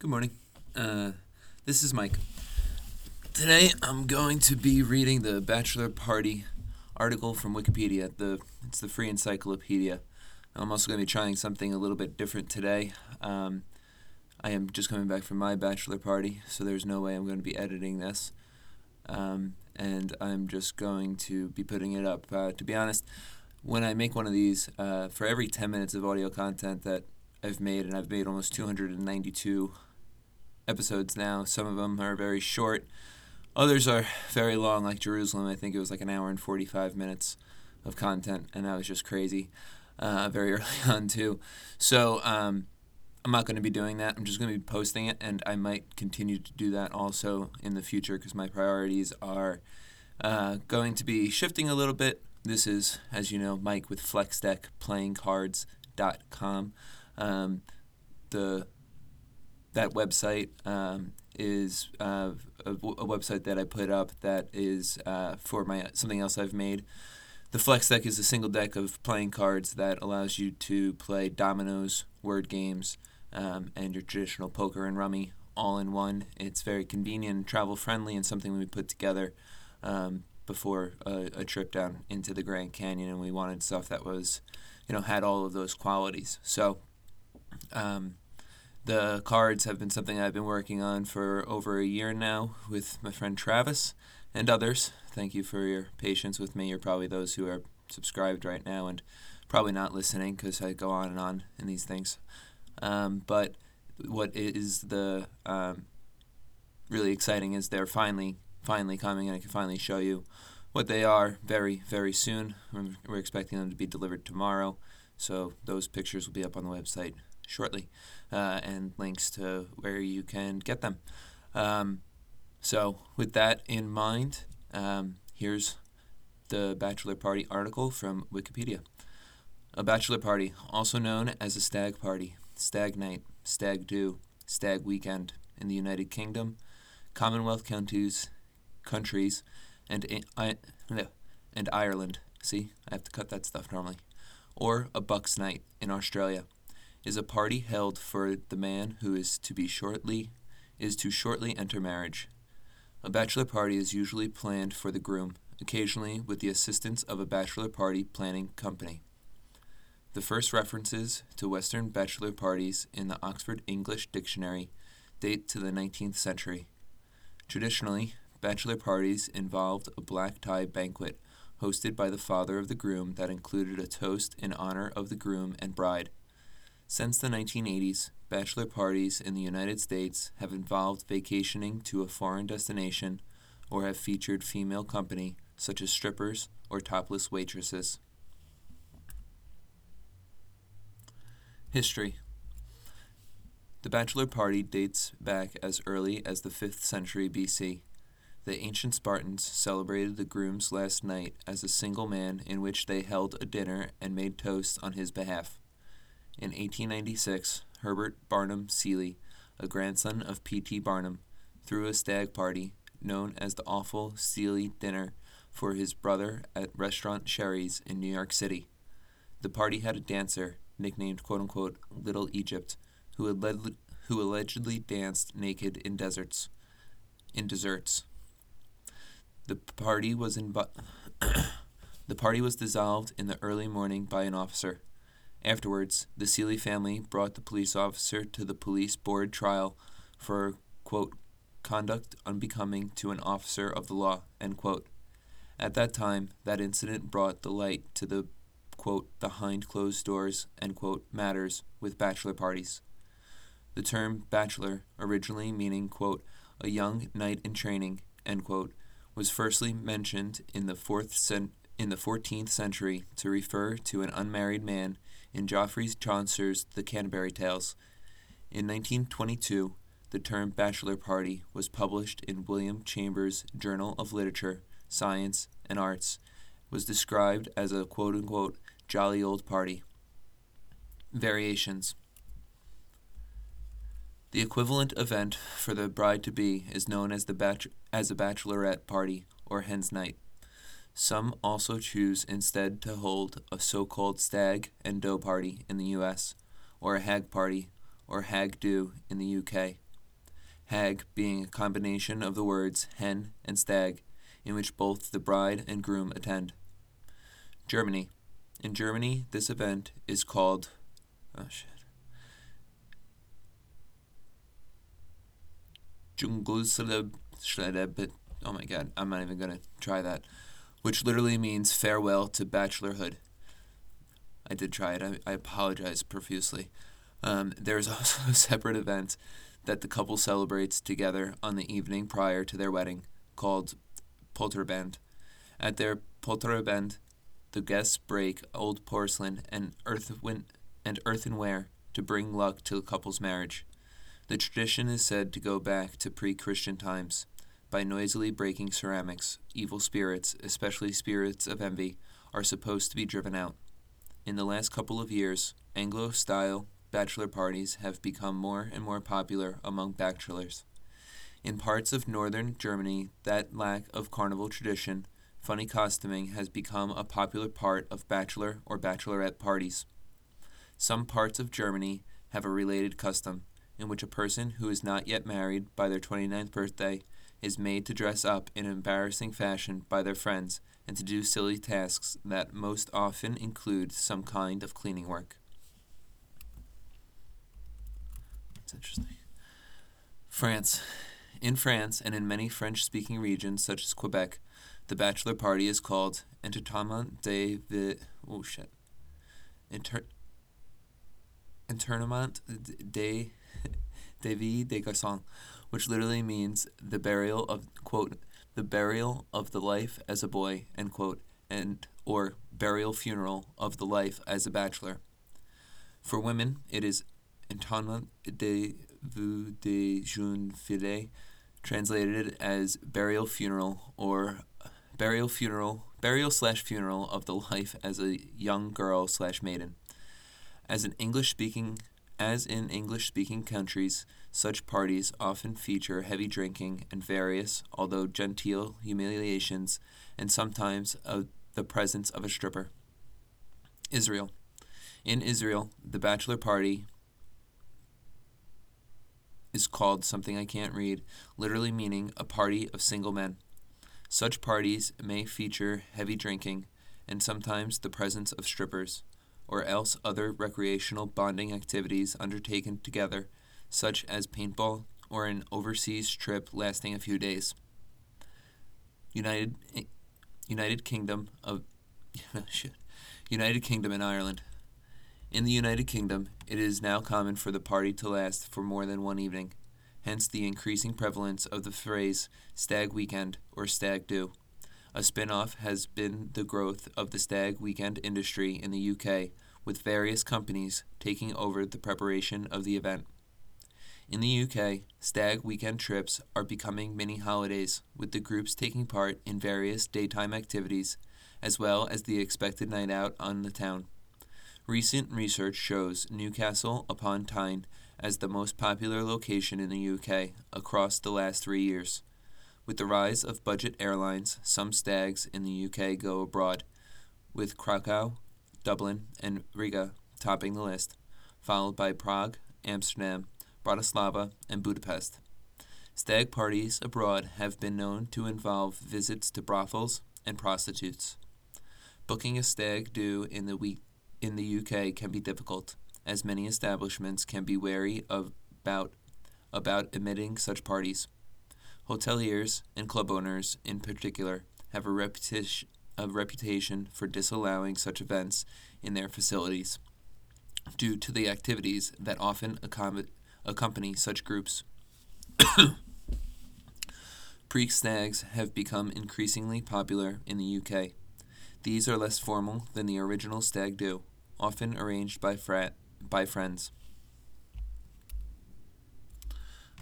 Good morning. Uh, this is Mike. Today I'm going to be reading the bachelor party article from Wikipedia. The it's the free encyclopedia. I'm also going to be trying something a little bit different today. Um, I am just coming back from my bachelor party, so there's no way I'm going to be editing this. Um, and I'm just going to be putting it up. Uh, to be honest, when I make one of these, uh, for every 10 minutes of audio content that I've made, and I've made almost 292 episodes now, some of them are very short, others are very long, like Jerusalem. I think it was like an hour and 45 minutes of content, and that was just crazy uh, very early on, too. So, um, I'm not going to be doing that. I'm just going to be posting it, and I might continue to do that also in the future because my priorities are uh, going to be shifting a little bit. This is, as you know, Mike with FlexDeckPlayingCards.com. Um, the that website um, is uh, a, a, website that I put up that is uh, for my something else I've made. The Flex Deck is a single deck of playing cards that allows you to play dominoes, word games, um, and your traditional poker and rummy all in one. It's very convenient, travel friendly, and something we put together um, before a, a, trip down into the Grand Canyon, and we wanted stuff that was, you know, had all of those qualities. So, um, the cards have been something I've been working on for over a year now with my friend Travis and others. Thank you for your patience with me. You're probably those who are subscribed right now and probably not listening because I go on and on in these things. Um, but what is the um, really exciting is they're finally finally coming and I can finally show you what they are very very soon. We're expecting them to be delivered tomorrow, so those pictures will be up on the website shortly, uh, and links to where you can get them. Um, so with that in mind, um, here's the bachelor party article from Wikipedia. A bachelor party, also known as a stag party, stag night, stag do, stag weekend in the United Kingdom, Commonwealth counties, countries, and I, and Ireland. See, I have to cut that stuff normally. Or a Bucks night in Australia is a party held for the man who is to be shortly is to shortly enter marriage. A bachelor party is usually planned for the groom, occasionally with the assistance of a bachelor party planning company. The first references to Western bachelor parties in the Oxford English Dictionary date to the 19th century. Traditionally, bachelor parties involved a black tie banquet hosted by the father of the groom that included a toast in honor of the groom and bride. Since the 1980s, bachelor parties in the United States have involved vacationing to a foreign destination or have featured female company, such as strippers or topless waitresses. History The bachelor party dates back as early as the 5th century BC. The ancient Spartans celebrated the groom's last night as a single man in which they held a dinner and made toasts on his behalf. In 1896, Herbert Barnum Seeley, a grandson of P.T. Barnum, threw a stag party known as the Awful Seeley Dinner for his brother at Restaurant Sherry's in New York City. The party had a dancer, nicknamed quote unquote Little Egypt, who, led, who allegedly danced naked in deserts. In desserts. The party was in the party was dissolved in the early morning by an officer. Afterwards, the Seeley family brought the police officer to the police board trial for quote conduct unbecoming to an officer of the law end quote. At that time, that incident brought the light to the quote, behind closed doors, end quote, matters with bachelor parties. The term bachelor, originally meaning, quote, a young knight in training, end quote, was firstly mentioned in the, fourth cent- in the 14th century to refer to an unmarried man in Geoffrey Chaucer's The Canterbury Tales. In 1922, the term bachelor party was published in William Chambers' Journal of Literature, Science, and Arts, was described as a quote unquote jolly old party. Variations The equivalent event for the bride to be is known as the bach- as a bachelorette party or hen's night. Some also choose instead to hold a so called stag and doe party in the US, or a hag party or hag do in the UK, hag being a combination of the words hen and stag, in which both the bride and groom attend. Germany. In Germany, this event is called. Oh shit. Oh my god, I'm not even gonna try that. Which literally means farewell to bachelorhood. I did try it. I, I apologize profusely. Um, there's also a separate event that the couple celebrates together on the evening prior to their wedding, called Polterbend. At their Polterbend, the guests break old porcelain and earthen and earthenware to bring luck to the couple's marriage. The tradition is said to go back to pre-Christian times. By noisily breaking ceramics, evil spirits, especially spirits of envy, are supposed to be driven out. In the last couple of years, Anglo style bachelor parties have become more and more popular among bachelors. In parts of northern Germany, that lack of carnival tradition, funny costuming has become a popular part of bachelor or bachelorette parties. Some parts of Germany have a related custom in which a person who is not yet married by their 29th birthday is made to dress up in embarrassing fashion by their friends and to do silly tasks that most often include some kind of cleaning work. That's interesting. France. In France and in many French speaking regions such as Quebec, the bachelor party is called Entertainment de Vie. Oh shit. Inter- Internement de, de Vie des Garçons which literally means the burial of quote the burial of the life as a boy end quote and or burial funeral of the life as a bachelor. For women, it is enterrement de vue de jeune fille, translated as burial funeral or burial funeral burial slash funeral of the life as a young girl slash maiden. As an English speaking as in English speaking countries, such parties often feature heavy drinking and various, although genteel, humiliations, and sometimes the presence of a stripper. Israel. In Israel, the bachelor party is called something I can't read, literally meaning a party of single men. Such parties may feature heavy drinking and sometimes the presence of strippers or else other recreational bonding activities undertaken together, such as paintball or an overseas trip lasting a few days. United United Kingdom of United Kingdom and Ireland. In the United Kingdom, it is now common for the party to last for more than one evening, hence the increasing prevalence of the phrase stag weekend or stag do. A spin off has been the growth of the stag weekend industry in the UK, with various companies taking over the preparation of the event. In the UK, stag weekend trips are becoming mini holidays, with the groups taking part in various daytime activities, as well as the expected night out on the town. Recent research shows Newcastle upon Tyne as the most popular location in the UK across the last three years. With the rise of budget airlines, some stags in the UK go abroad, with Krakow, Dublin, and Riga topping the list, followed by Prague, Amsterdam, Bratislava, and Budapest. Stag parties abroad have been known to involve visits to brothels and prostitutes. Booking a stag do in the week in the UK can be difficult, as many establishments can be wary of about about admitting such parties. Hoteliers and club owners, in particular, have a reputation, a reputation for disallowing such events in their facilities due to the activities that often accompany such groups. Preak stags have become increasingly popular in the UK. These are less formal than the original stag do, often arranged by, frat, by friends.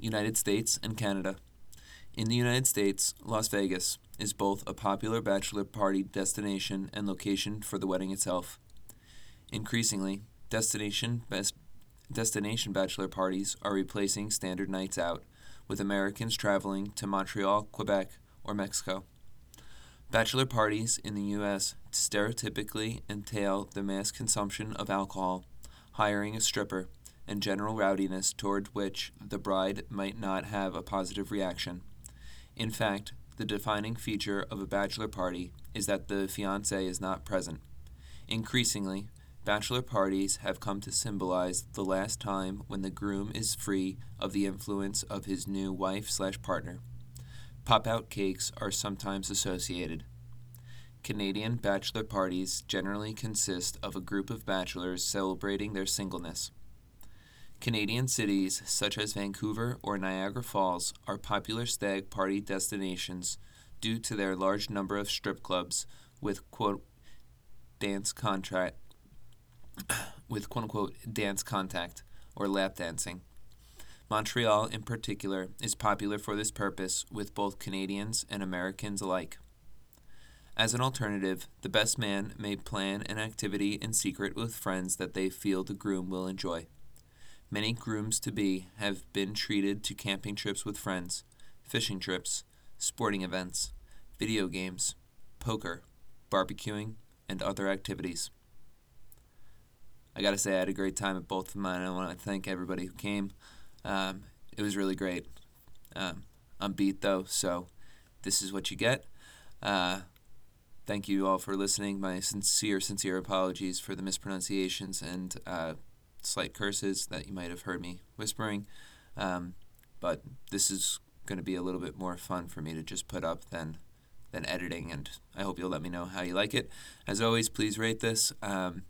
United States and Canada. In the United States, Las Vegas is both a popular bachelor party destination and location for the wedding itself. Increasingly, destination best destination bachelor parties are replacing standard nights out, with Americans traveling to Montreal, Quebec, or Mexico. Bachelor parties in the U.S. stereotypically entail the mass consumption of alcohol, hiring a stripper, and general rowdiness toward which the bride might not have a positive reaction. In fact, the defining feature of a bachelor party is that the fiance is not present. Increasingly, bachelor parties have come to symbolize the last time when the groom is free of the influence of his new wife slash partner. Pop out cakes are sometimes associated. Canadian bachelor parties generally consist of a group of bachelors celebrating their singleness. Canadian cities such as Vancouver or Niagara Falls are popular stag party destinations due to their large number of strip clubs with quote dance contract with quote unquote dance contact or lap dancing. Montreal in particular is popular for this purpose with both Canadians and Americans alike. As an alternative, the best man may plan an activity in secret with friends that they feel the groom will enjoy. Many grooms to be have been treated to camping trips with friends, fishing trips, sporting events, video games, poker, barbecuing, and other activities. I gotta say, I had a great time at both of mine. And I want to thank everybody who came. Um, it was really great. Um, I'm beat though, so this is what you get. Uh, thank you all for listening. My sincere, sincere apologies for the mispronunciations and uh, slight curses that you might have heard me whispering. Um, but this is going to be a little bit more fun for me to just put up than than editing, and I hope you'll let me know how you like it. As always, please rate this. Um,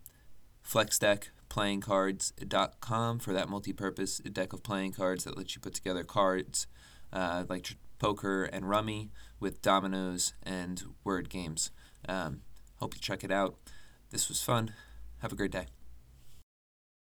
FlexDeckPlayingCards.com for that multi-purpose deck of playing cards that lets you put together cards uh, like tr- poker and rummy with dominoes and word games. Um, hope you check it out. This was fun. Have a great day.